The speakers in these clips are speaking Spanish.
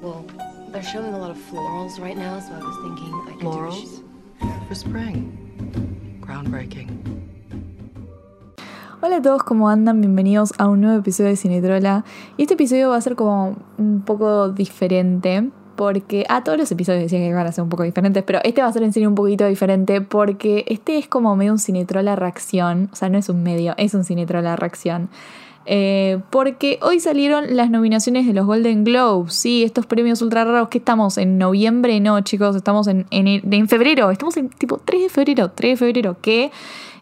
Well, they're showing a lot of florals right now, so I was thinking I could Florals? For spring. Groundbreaking. Hola a todos, ¿cómo andan? Bienvenidos a un nuevo episodio de Cinetrola. Y este episodio va a ser como un poco diferente. Porque, ah, todos los episodios decían que iban a ser un poco diferentes, pero este va a ser en serio un poquito diferente porque este es como medio un Cinetrola reacción. O sea, no es un medio, es un Cinetrola reacción. Eh, porque hoy salieron las nominaciones de los Golden Globes, sí, estos premios ultra raros que estamos en noviembre, no chicos, estamos en, febrero, estamos en tipo 3 de febrero, 3 de febrero, ¿qué?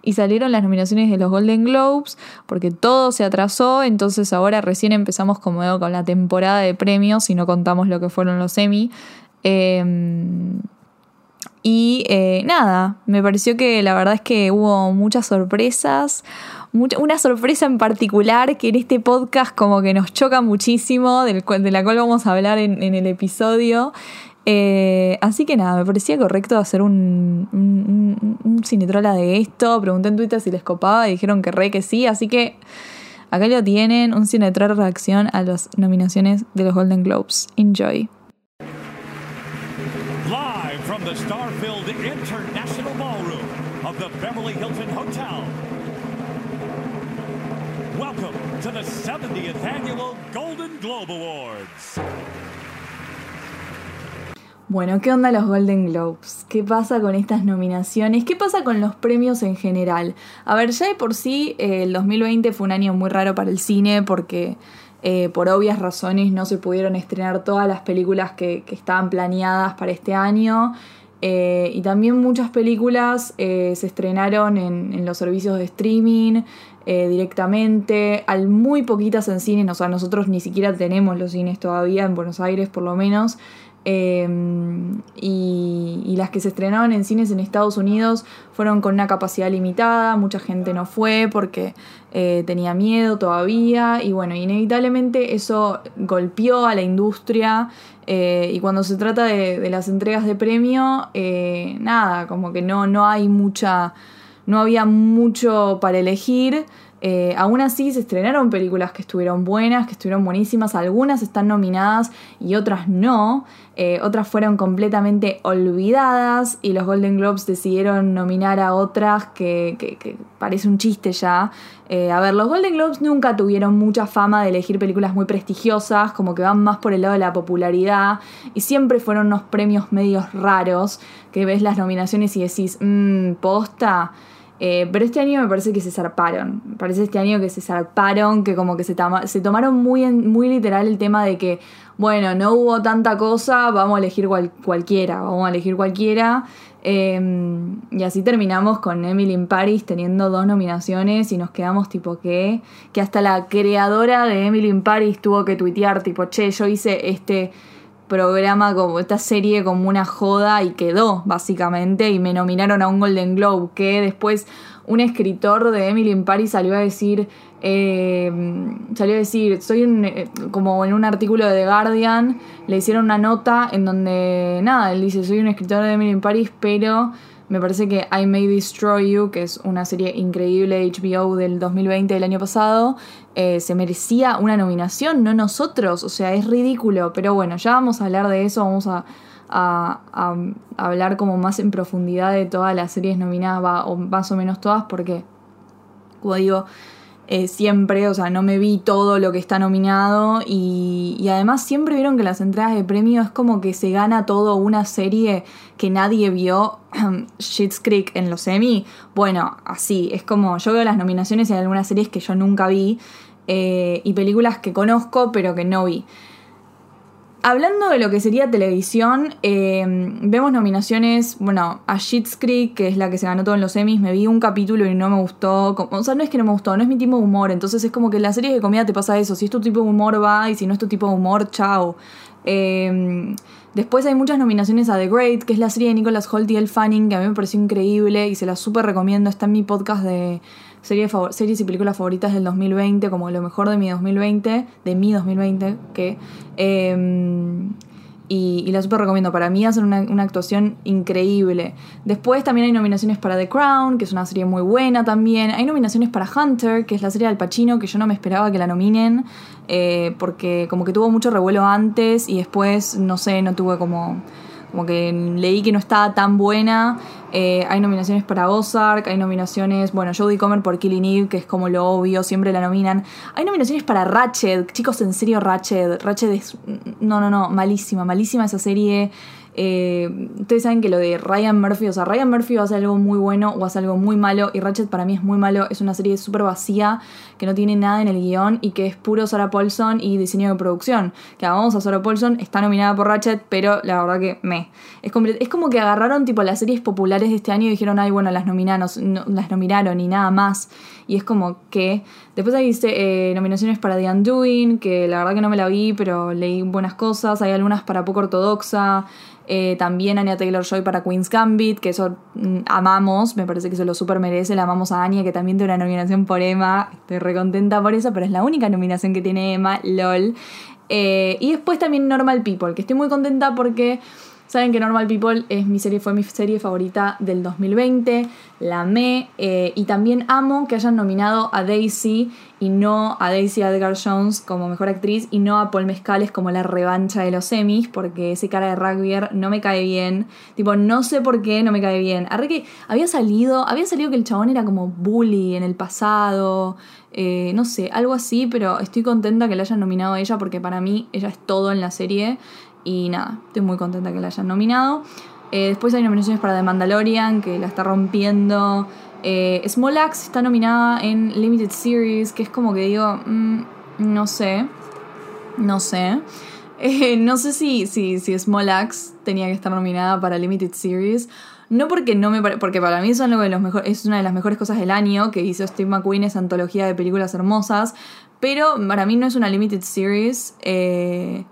y salieron las nominaciones de los Golden Globes porque todo se atrasó, entonces ahora recién empezamos como digo, con la temporada de premios y no contamos lo que fueron los Emmy. Em, y eh, nada, me pareció que la verdad es que hubo muchas sorpresas, una sorpresa en particular que en este podcast como que nos choca muchísimo, de la cual vamos a hablar en, en el episodio. Eh, así que nada, me parecía correcto hacer un, un, cinetrola de esto. Pregunté en Twitter si les copaba y dijeron que re que sí. Así que acá lo tienen, un cinetrola reacción a las nominaciones de los Golden Globes. Enjoy. Live from the star-filled International Ballroom of the Beverly Hilton Hotel. Welcome to the 70th Annual Golden Globe Awards. Bueno, ¿qué onda los Golden Globes? ¿Qué pasa con estas nominaciones? ¿Qué pasa con los premios en general? A ver, ya de por sí eh, el 2020 fue un año muy raro para el cine porque eh, por obvias razones no se pudieron estrenar todas las películas que, estaban planeadas para este año. Eh, y también muchas películas se estrenaron en, los servicios de streaming directamente, al muy poquitas en cines, o sea, nosotros ni siquiera tenemos los cines todavía, en Buenos Aires por lo menos. Em, y, las que se estrenaron en cines en Estados Unidos fueron con una capacidad limitada, mucha gente no fue porque eh, tenía miedo todavía y bueno, inevitablemente eso golpeó a la industria eh, y cuando se trata de, las entregas de premio, eh, nada, como que no, no hay mucha, no había mucho para elegir. Eh, aún así se estrenaron películas que estuvieron buenas, que estuvieron buenísimas, algunas están nominadas y otras no, eh, otras fueron completamente olvidadas y los Golden Globes decidieron nominar a otras que, parece un chiste ya. Eh, a ver, los Golden Globes nunca tuvieron mucha fama de elegir películas muy prestigiosas, como que van más por el lado de la popularidad y siempre fueron unos premios medios raros que ves las nominaciones y decís, mmm, posta. Eh, pero este año me parece que se zarparon. Me parece este año que se zarparon, que como que se, se tomaron muy, muy literal el tema de que, bueno, no hubo tanta cosa, vamos a elegir cualquiera, vamos a elegir cualquiera. Em, y así terminamos con Emily in Paris teniendo dos nominaciones y nos quedamos tipo que, que hasta la creadora de Emily in Paris tuvo que tuitear tipo, che, yo hice este programa como esta serie como una joda y quedó básicamente y me nominaron a un Golden Globe que después un escritor de Emily in Paris salió a decir eh, salió a decir soy un, eh, como en un artículo de The Guardian le hicieron una nota en donde nada él dice soy un escritor de Emily in Paris pero me parece que I May Destroy You, que es una serie increíble de HBO del 2020 del año pasado, eh, se merecía una nominación, no nosotros. O sea, es ridículo. Pero bueno, ya vamos a hablar de eso, vamos a, hablar como más en profundidad de todas las series nominadas, o más o menos todas, porque, como digo, eh, siempre, o sea, no me vi todo lo que está nominado y, además siempre vieron que las entradas de premio es como que se gana todo una serie que nadie vio, Shit's Creek en los Emmy. Bueno, así, es como yo veo las nominaciones y hay algunas series que yo nunca vi eh, y películas que conozco pero que no vi. Hablando de lo que sería televisión, em, vemos nominaciones, bueno, a Schitt's Creek, que es la que se ganó todos los Emmys, me vi un capítulo y no me gustó, o sea, no es que no me gustó, no es mi tipo de humor, entonces es como que en las series de comida te pasa eso, si es tu tipo de humor va. Y si no es tu tipo de humor, chao. Em, después hay muchas nominaciones a The Great, que es la serie de Nicholas Holt y El Fanning, que a mí me pareció increíble y se la súper recomiendo, está en mi podcast de series y películas favoritas del 2020, como lo mejor de mi 2020, de mi 2020, que... Em, y, y la super recomiendo. Para mí hacen una, una actuación increíble. Después también hay nominaciones para The Crown, que es una serie muy buena también. Hay nominaciones para Hunter, que es la serie del Pacino, que yo no me esperaba que la nominen, eh, porque como que tuvo mucho revuelo antes y después, no sé, no tuve como como que leí que no estaba tan buena. Eh, hay nominaciones para Ozark, hay nominaciones, bueno, Jodie Comer por Killing Eve, que es como lo obvio, siempre la nominan. Hay nominaciones para Ratchet, chicos, en serio, Ratchet. Ratchet es. No, no, no, malísima, malísima esa serie. Eh, ustedes saben que lo de Ryan Murphy, o sea, Ryan Murphy hace algo muy bueno o hace algo muy malo, y Ratchet para mí es muy malo. Es una serie súper vacía, que no tiene nada en el guion y que es puro Sarah Paulson y diseño de producción. Que vamos a Sarah Paulson, está nominada por Ratchet, pero la verdad que me. Es, es como que agarraron tipo las series populares de este año y dijeron, ay, bueno, las nominaron, no, las nominaron y nada más. Y es como que. Después hay eh, nominaciones para The Undoing, que la verdad que no me la vi, pero leí buenas cosas. Hay algunas para poco ortodoxa. Eh, también Anya Taylor Joy para Queen's Gambit, que eso mm, amamos, me parece que se lo super merece. La amamos a Anya, que también tiene una nominación por Emma. Estoy recontenta por eso, pero es la única nominación que tiene Emma, LOL. Eh, y después también Normal People, que estoy muy contenta porque Saben que Normal People es mi serie, fue mi serie favorita del 2020, la amé eh, y también amo que hayan nominado a Daisy y no a Daisy Edgar Jones como mejor actriz y no a Paul Mescales como la revancha de los semis porque ese cara de rugby no me cae bien. Tipo, no sé por qué no me cae bien. Arre que había salido, había salido que el chabón era como bully en el pasado. Eh, no sé, algo así, pero estoy contenta que la hayan nominado a ella porque para mí ella es todo en la serie. Y nada, estoy muy contenta que la hayan nominado. Eh, después hay nominaciones para The Mandalorian, que la está rompiendo. Eh, Small Axe está nominada en Limited Series, que es como que digo, mm, no sé, no sé. Eh, no sé si, si, si Small Axe tenía que estar nominada para Limited Series. No porque no me porque para mí uno de los es una de las mejores cosas del año que hizo Steve McQueen, esa antología de películas hermosas. Pero para mí no es una Limited Series. Eh,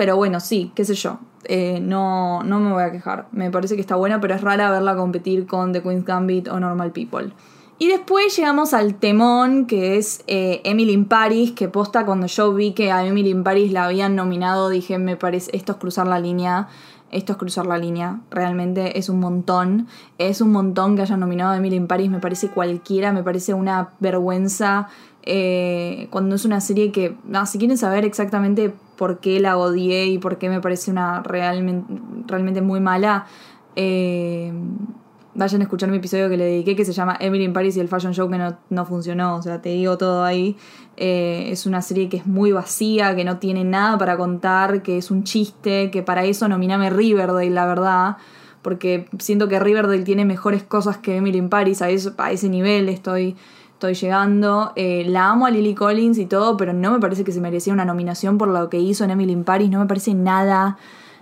pero bueno, sí, qué sé yo. Eh, no, no me voy a quejar. Me parece que está buena, pero es rara verla competir con The Queen's Gambit o Normal People. Y después llegamos al temón, que es eh, Emily in Paris, que posta cuando yo vi que a Emily in Paris la habían nominado, dije, me parece, esto es cruzar la línea. Esto es cruzar la línea, realmente es un montón. Es un montón que hayan nominado a Emily in Paris, me parece cualquiera, me parece una vergüenza eh, cuando es una serie que, si quieren saber exactamente por qué la odié y por qué me parece una realmente, realmente muy mala, eh, vayan a escuchar mi episodio que le dediqué que se llama Emily in Paris y el Fashion Show que no, funcionó, o sea, te digo todo ahí. Eh, es una serie que es muy vacía, que no tiene nada para contar, que es un chiste, que para eso nominame Riverdale, la verdad. Porque siento que Riverdale tiene mejores cosas que Emily in Paris, a, eso, a ese nivel estoy estoy llegando. Eh, la amo a Lily Collins y todo, pero no me parece que se merecía una nominación por lo que hizo en Emily in Paris. No me parece nada,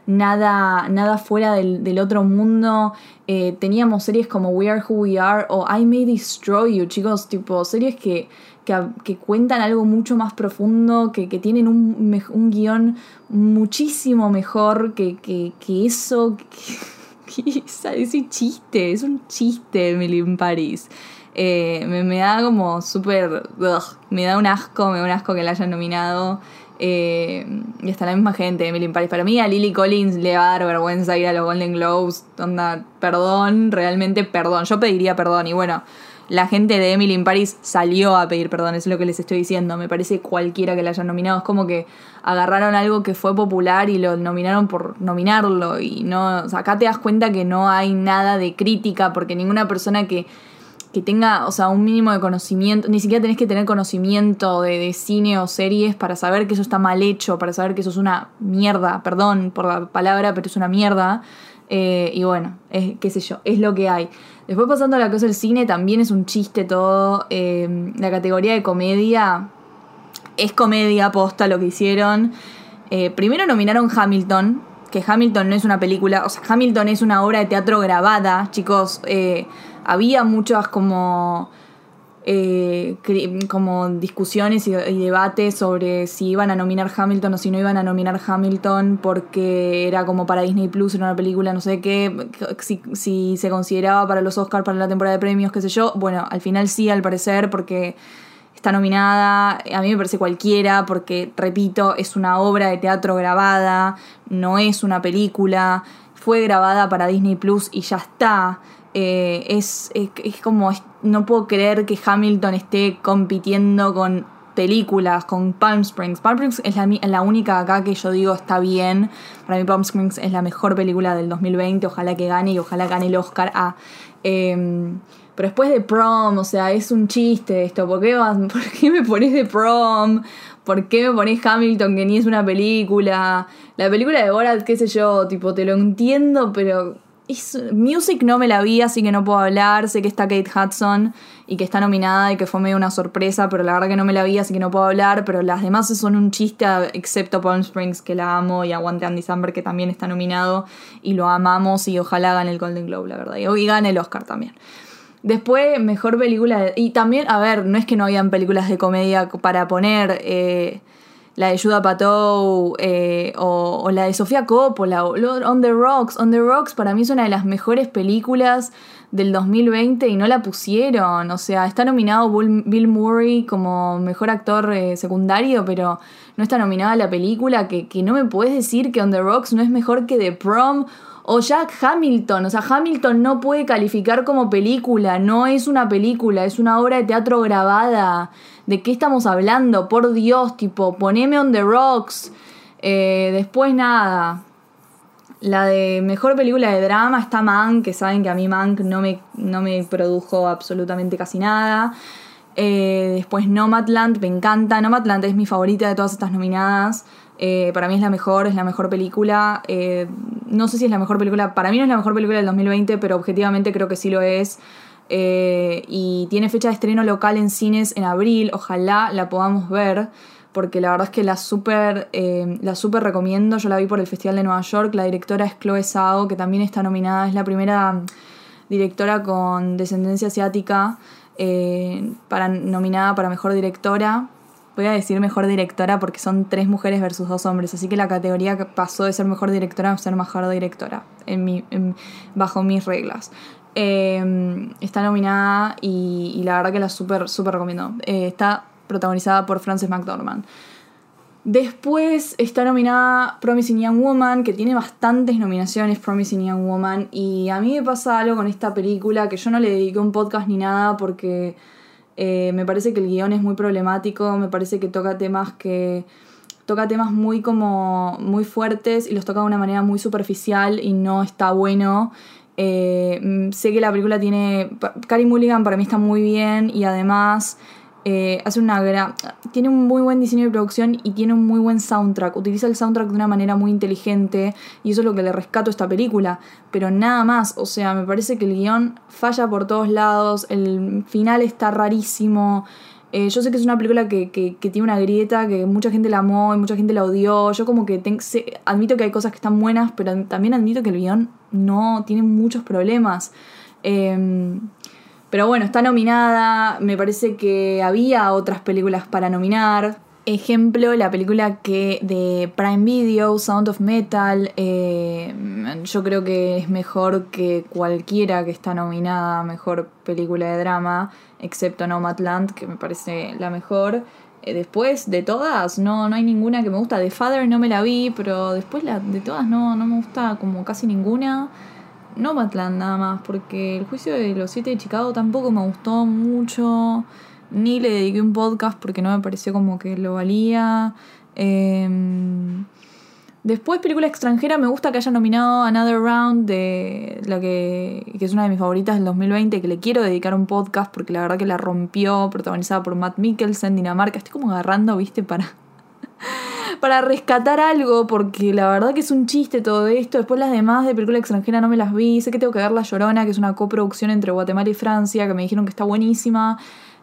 nada, nada fuera del, otro mundo. Eh, teníamos series como We Are Who We Are o I May Destroy You, chicos, tipo series que, que, cuentan algo mucho más profundo, que, tienen un, un, guion muchísimo mejor que, que, que eso. Que, ese chiste, es un chiste Emily in Paris. Eh, me, da como súper. Me da un asco, me da un asco que la hayan nominado. Eh, y está la misma gente, Emily in Paris. Para mí a Lily Collins le va a dar vergüenza ir a los Golden Globes. Onda, perdón, realmente perdón. Yo pediría perdón. Y bueno, la gente de Emily in Paris salió a pedir perdón, eso es lo que les estoy diciendo. Me parece cualquiera que la hayan nominado. Es como que agarraron algo que fue popular y lo nominaron por nominarlo. Y no. O sea, acá te das cuenta que no hay nada de crítica, porque ninguna persona que tenga, o sea, un mínimo de conocimiento, ni siquiera tenés que tener conocimiento de, cine o series para saber que eso está mal hecho, para saber que eso es una mierda, perdón por la palabra, pero es una mierda. Eh, y bueno, es, qué sé yo, es lo que hay. Después pasando a la cosa del cine, también es un chiste todo. Eh, la categoría de comedia es comedia posta lo que hicieron. Eh, primero nominaron Hamilton, que Hamilton no es una película, o sea, Hamilton es una obra de teatro grabada, chicos había muchas como, eh, como discusiones y, debates sobre si iban a nominar Hamilton o si no iban a nominar Hamilton porque era como para Disney Plus, era una película, no sé qué, si, si se consideraba para los Oscars, para la temporada de premios, qué sé yo. Bueno, al final sí, al parecer, porque está nominada. A mí me parece cualquiera porque, repito, es una obra de teatro grabada, no es una película. Fue grabada para Disney Plus y ya está. Eh, es, es, como, no puedo creer que Hamilton esté compitiendo con películas, con Palm Springs. Palm Springs es la, la, única acá que yo digo está bien. Para mí Palm Springs es la mejor película del 2020. Ojalá que gane y ojalá gane el Oscar a... Eh, pero después de prom, o sea, es un chiste esto. ¿Por qué, ¿Por qué me pones de prom? ¿Por qué me pones Hamilton que ni es una película? La película de Borat, qué sé yo, tipo, te lo entiendo, pero Music no me la vi, así que no puedo hablar. Sé que está Kate Hudson y que está nominada y que fue medio una sorpresa, pero la verdad que no me la vi, así que no puedo hablar. Pero las demás son un chiste, excepto Palm Springs, que la amo, y Aguante Andy Samberg, que también está nominado y lo amamos. Y ojalá gane el Golden Globe, la verdad. Y gane el Oscar también. Después, mejor película. De, y también, a ver, no es que no habían películas de comedia para poner. Eh, la de Judah Patou eh, o, la de Sofía Coppola o On the Rocks. On the Rocks para mí es una de las mejores películas del 2020 y no la pusieron. O sea, está nominado Bill Murray como mejor actor eh, secundario, pero no está nominada la película. Que, que no me puedes decir que On the Rocks no es mejor que The Prom o Jack Hamilton. O sea, Hamilton no puede calificar como película, no es una película, es una obra de teatro grabada. ¿De qué estamos hablando? Por Dios, tipo, poneme on the rocks. Eh, después nada. La de mejor película de drama está Mank, que saben que a mí Mank no me, no me produjo absolutamente casi nada. Eh, después Nomadland, me encanta. Nomadland es mi favorita de todas estas nominadas. Eh, para mí es la mejor, es la mejor película. Eh, no sé si es la mejor película, para mí no es la mejor película del 2020, pero objetivamente creo que sí lo es. Eh, y tiene fecha de estreno local en cines en abril, ojalá la podamos ver, porque la verdad es que la super, la super recomiendo. Yo la vi por el Festival de Nueva York, la directora es Chloe Zhao, que también está nominada, es la primera directora con descendencia asiática para, nominada para mejor directora voy a decir mejor directora porque son tres mujeres versus dos hombres, así que la categoría pasó de ser mejor directora a ser mejor directora, en mi, bajo mis reglas. Em, está nominada y, la verdad que la súper, súper recomiendo. Eh, está protagonizada por Frances McDormand. Después está nominada Promising Young Woman, que tiene bastantes nominaciones Promising Young Woman. Y a mí me pasa algo con esta película que yo no le dediqué un podcast ni nada porque eh, me parece que el guion es muy problemático, me parece que toca temas que toca temas muy como muy fuertes y los toca de una manera muy superficial y no está bueno. Eh, mm, sé que la película tiene. Carrie Mulligan para mí está muy bien y además eh, hace una. Tiene un muy buen diseño de producción y tiene un muy buen soundtrack. Utiliza el soundtrack de una manera muy inteligente y eso es lo que le rescato a esta película. Pero nada más, o sea, me parece que el guion falla por todos lados, el final está rarísimo. Eh, yo sé que es una película que, tiene una grieta, que mucha gente la amó y mucha gente la odió. Yo como que admito que hay cosas que están buenas, pero también admito que el guion no tiene muchos problemas. Eh, pero bueno, está nominada. Me parece que había otras películas para nominar. Ejemplo, la película que de Prime Video, Sound of Metal, eh, yo creo que es mejor que cualquiera que está nominada a mejor película de drama, excepto Nomadland, que me parece la mejor. Eh, después de todas, no, no hay ninguna que me gusta. The Father no me la vi, pero después la, de todas no, no me gusta como casi ninguna. Nomadland nada más, porque el juicio de los siete de Chicago tampoco me gustó mucho, ni le dediqué un podcast porque no me pareció como que lo valía. Em, después, película extranjera, me gusta que haya nominado Another Round, de la que, que es una de mis favoritas del 2020, que le quiero dedicar un podcast porque la verdad que la rompió, protagonizada por Matt Mikkelsen, Dinamarca. Estoy como agarrando, viste, para para rescatar algo, porque la verdad que es un chiste todo esto. Después las demás de película extranjera no me las vi. Sé que tengo que ver La Llorona, que es una coproducción entre Guatemala y Francia, que me dijeron que está buenísima.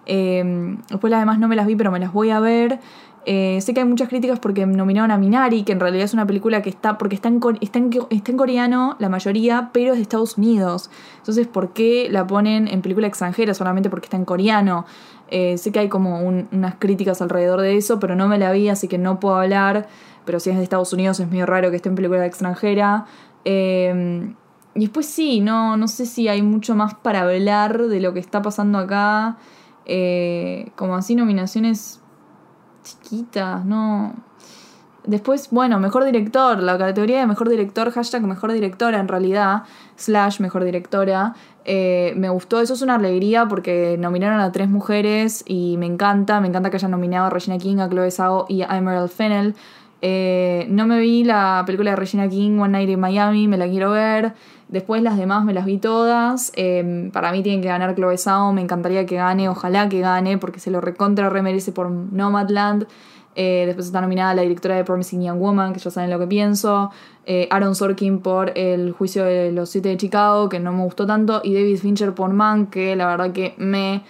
Em, después las demás no me las vi, pero me las voy a ver. Eh, sé que hay muchas críticas porque nominaron a Minari, que en realidad es una película que está, porque está en, está, en, está en coreano la mayoría, pero es de Estados Unidos. Entonces, ¿por qué la ponen en película extranjera solamente porque está en coreano? Eh, sé que hay como unas críticas alrededor de eso, pero no me la vi, así que no puedo hablar. Pero si es de Estados Unidos es medio raro que esté en película extranjera. Em, y después sí, no, no sé si hay mucho más para hablar de lo que está pasando acá. Eh, como así nominaciones chiquitas, no. Después, bueno, mejor director, la categoría de mejor director, hashtag mejor directora en realidad, slash mejor directora. Eh, me gustó, eso es una alegría porque nominaron a tres mujeres y me encanta, me encanta que hayan nominado a Regina King, a Chloe Zhao y a Emerald Fennell. Eh, no me vi la película de Regina King, One Night in Miami, me la quiero ver. Después las demás me las vi todas. Eh, para mí tienen que ganar Chloe me encantaría que gane, ojalá que gane porque se lo recontra remerece por Nomadland. Eh, después está nominada la directora de Promising Young Woman, que ya saben lo que pienso. Eh, Aaron Sorkin por El juicio de los siete de Chicago, que no me gustó tanto. Y David Fincher por Man, que la verdad que me.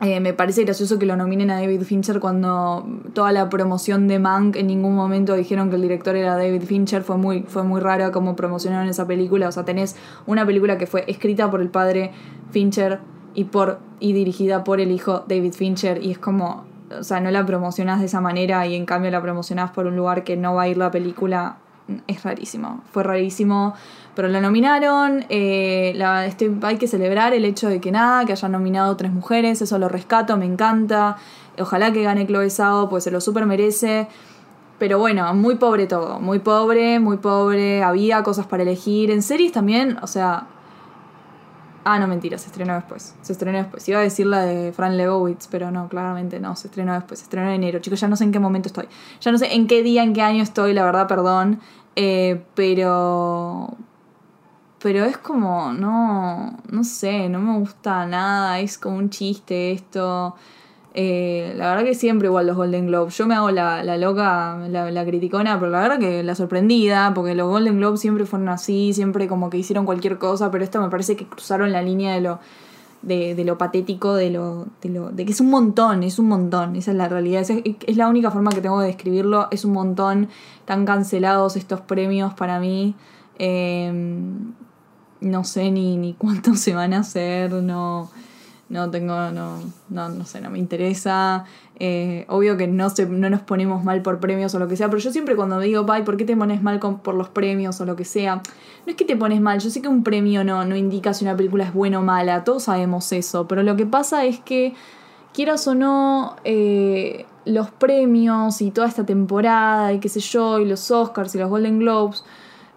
Eh, me parece gracioso que lo nominen a David Fincher cuando toda la promoción de Mank en ningún momento dijeron que el director era David Fincher. Fue muy, fue muy raro cómo promocionaron esa película. O sea, tenés una película que fue escrita por el padre Fincher y, por, y dirigida por el hijo David Fincher. Y es como, o sea, no la promocionás de esa manera y en cambio la promocionás por un lugar que no va a ir la película. Es rarísimo, fue rarísimo, pero la nominaron. eh, la, estoy- hay que celebrar el hecho de que nada, que hayan nominado tres mujeres, eso lo rescato, me encanta. Ojalá que gane Chloe Zhao, pues se lo super merece. Pero bueno, muy pobre todo, muy pobre, muy pobre. Había cosas para elegir. En series también, o sea, Ah, no, mentira, se estrenó después. Se estrenó después. Iba a decir la de Fran Lebowitz, pero no, claramente no, se estrenó después. Se estrenó en enero. Chicos, ya no sé en qué momento estoy. Ya no sé en qué día, en qué año estoy, la verdad, perdón. Eh, pero. Pero es como, no, no sé, no me gusta nada, es como un chiste esto. Eh, la verdad que siempre igual los Golden Globes. Yo me hago la, la loca, la, criticona, pero la verdad que la sorprendida, porque los Golden Globes siempre fueron así, siempre como que hicieron cualquier cosa, pero esto me parece que cruzaron la línea de lo, de, de lo patético, de lo, de lo. de que es un montón, es un montón. Esa es la realidad. Es, es la única forma que tengo de describirlo. Es un montón. Tan cancelados estos premios para mí. Eh, no sé ni, ni cuántos se van a hacer, no, no tengo, no, no, no sé, no me interesa. Eh, obvio que no, se, no nos ponemos mal por premios o lo que sea, pero yo siempre cuando digo, bye, ¿por qué te pones mal con- por los premios o lo que sea? No es que te pones mal, yo sé que un premio no, no indica si una película es buena o mala, todos sabemos eso, pero lo que pasa es que, quieras o no, eh, los premios y toda esta temporada y qué sé yo, y los Oscars y los Golden Globes,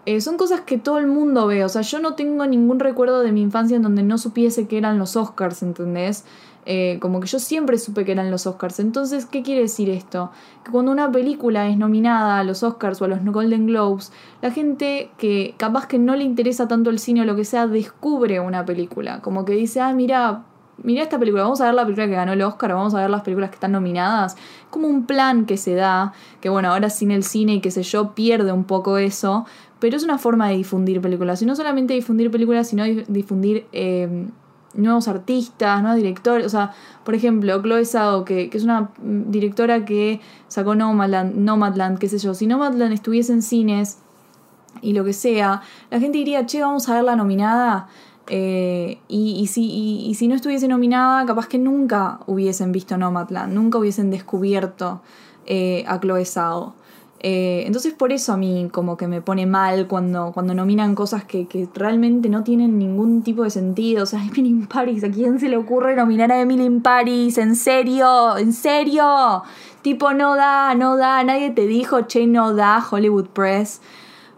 eh, son cosas que todo el mundo ve. O sea, yo no tengo ningún recuerdo de mi infancia en donde no supiese que eran los Oscars, ¿entendés? Eh, como que yo siempre supe que eran los Oscars. Entonces, ¿qué quiere decir esto? Que cuando una película es nominada a los Oscars o a los Golden Globes, la gente que capaz que no le interesa tanto el cine o lo que sea, descubre una película. Como que dice, ah, mira, mira esta película, vamos a ver la película que ganó el Oscar, vamos a ver las películas que están nominadas. Como un plan que se da, que bueno, ahora sin el cine y qué sé yo, pierde un poco eso, pero es una forma de difundir películas. Y no solamente difundir películas, sino dif- difundir eh, nuevos artistas, nuevos directores. O sea, por ejemplo, Chloe Zhao, que, que es una mm, directora que sacó Nomadland, Nomadland, qué sé yo. Si Nomadland estuviese en cines y lo que sea, la gente diría, che, vamos a ver la nominada. Eh, y, y si, y- y si no estuviese nominada, capaz que nunca hubiesen visto Nomadland, nunca hubiesen descubierto eh, a Chloe Zhao. Eh, entonces por eso a mí como que me pone mal cuando, cuando nominan cosas que, que realmente no tienen ningún tipo de sentido. O sea, Emily in Paris, ¿a quién se le ocurre nominar a Emily in Paris? ¿En serio? ¿En serio? Tipo, no da, no da, nadie te dijo, che, no da Hollywood Press.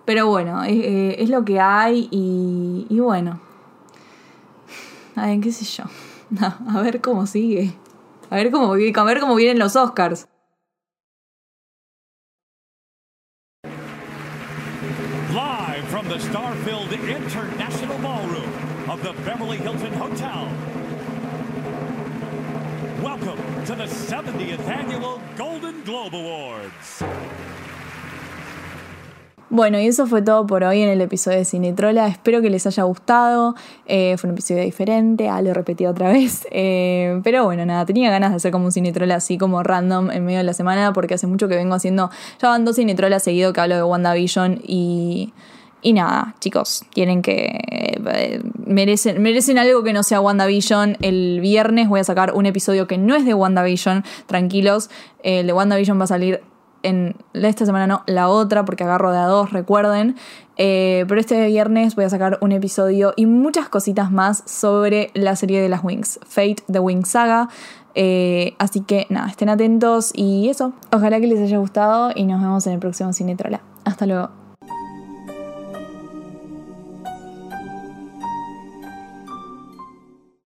Pero bueno, es, eh, lo que hay y, bueno. A ver, qué sé yo. A ver cómo sigue. A ver cómo, a ver cómo vienen los Oscars. From the star-filled International Ballroom of the Beverly Hilton Hotel. Welcome to the 70th Annual Golden Globe Awards. Bueno, y eso fue todo por hoy en el episodio de Cinetrola. Espero que les haya gustado. Eh, fue un episodio diferente, ah, lo repetí otra vez. Eh, pero bueno, nada, tenía ganas de hacer como un Cinetrola así como random en medio de la semana porque hace mucho que vengo haciendo. Ya van dos Cinetrolas seguido que hablo de WandaVision y. Y nada, chicos, tienen que. eh, merecen, algo que no sea WandaVision. El viernes voy a sacar un episodio que no es de WandaVision. Tranquilos, el de WandaVision va a salir en esta semana no, la otra, porque agarro de a dos, recuerden. Eh, pero este viernes voy a sacar un episodio y muchas cositas más sobre la serie de las Wings, Fate the Wings Saga. Eh, así que nada, estén atentos y eso. Ojalá que les haya gustado y nos vemos en el próximo Cine Trola. Hasta luego.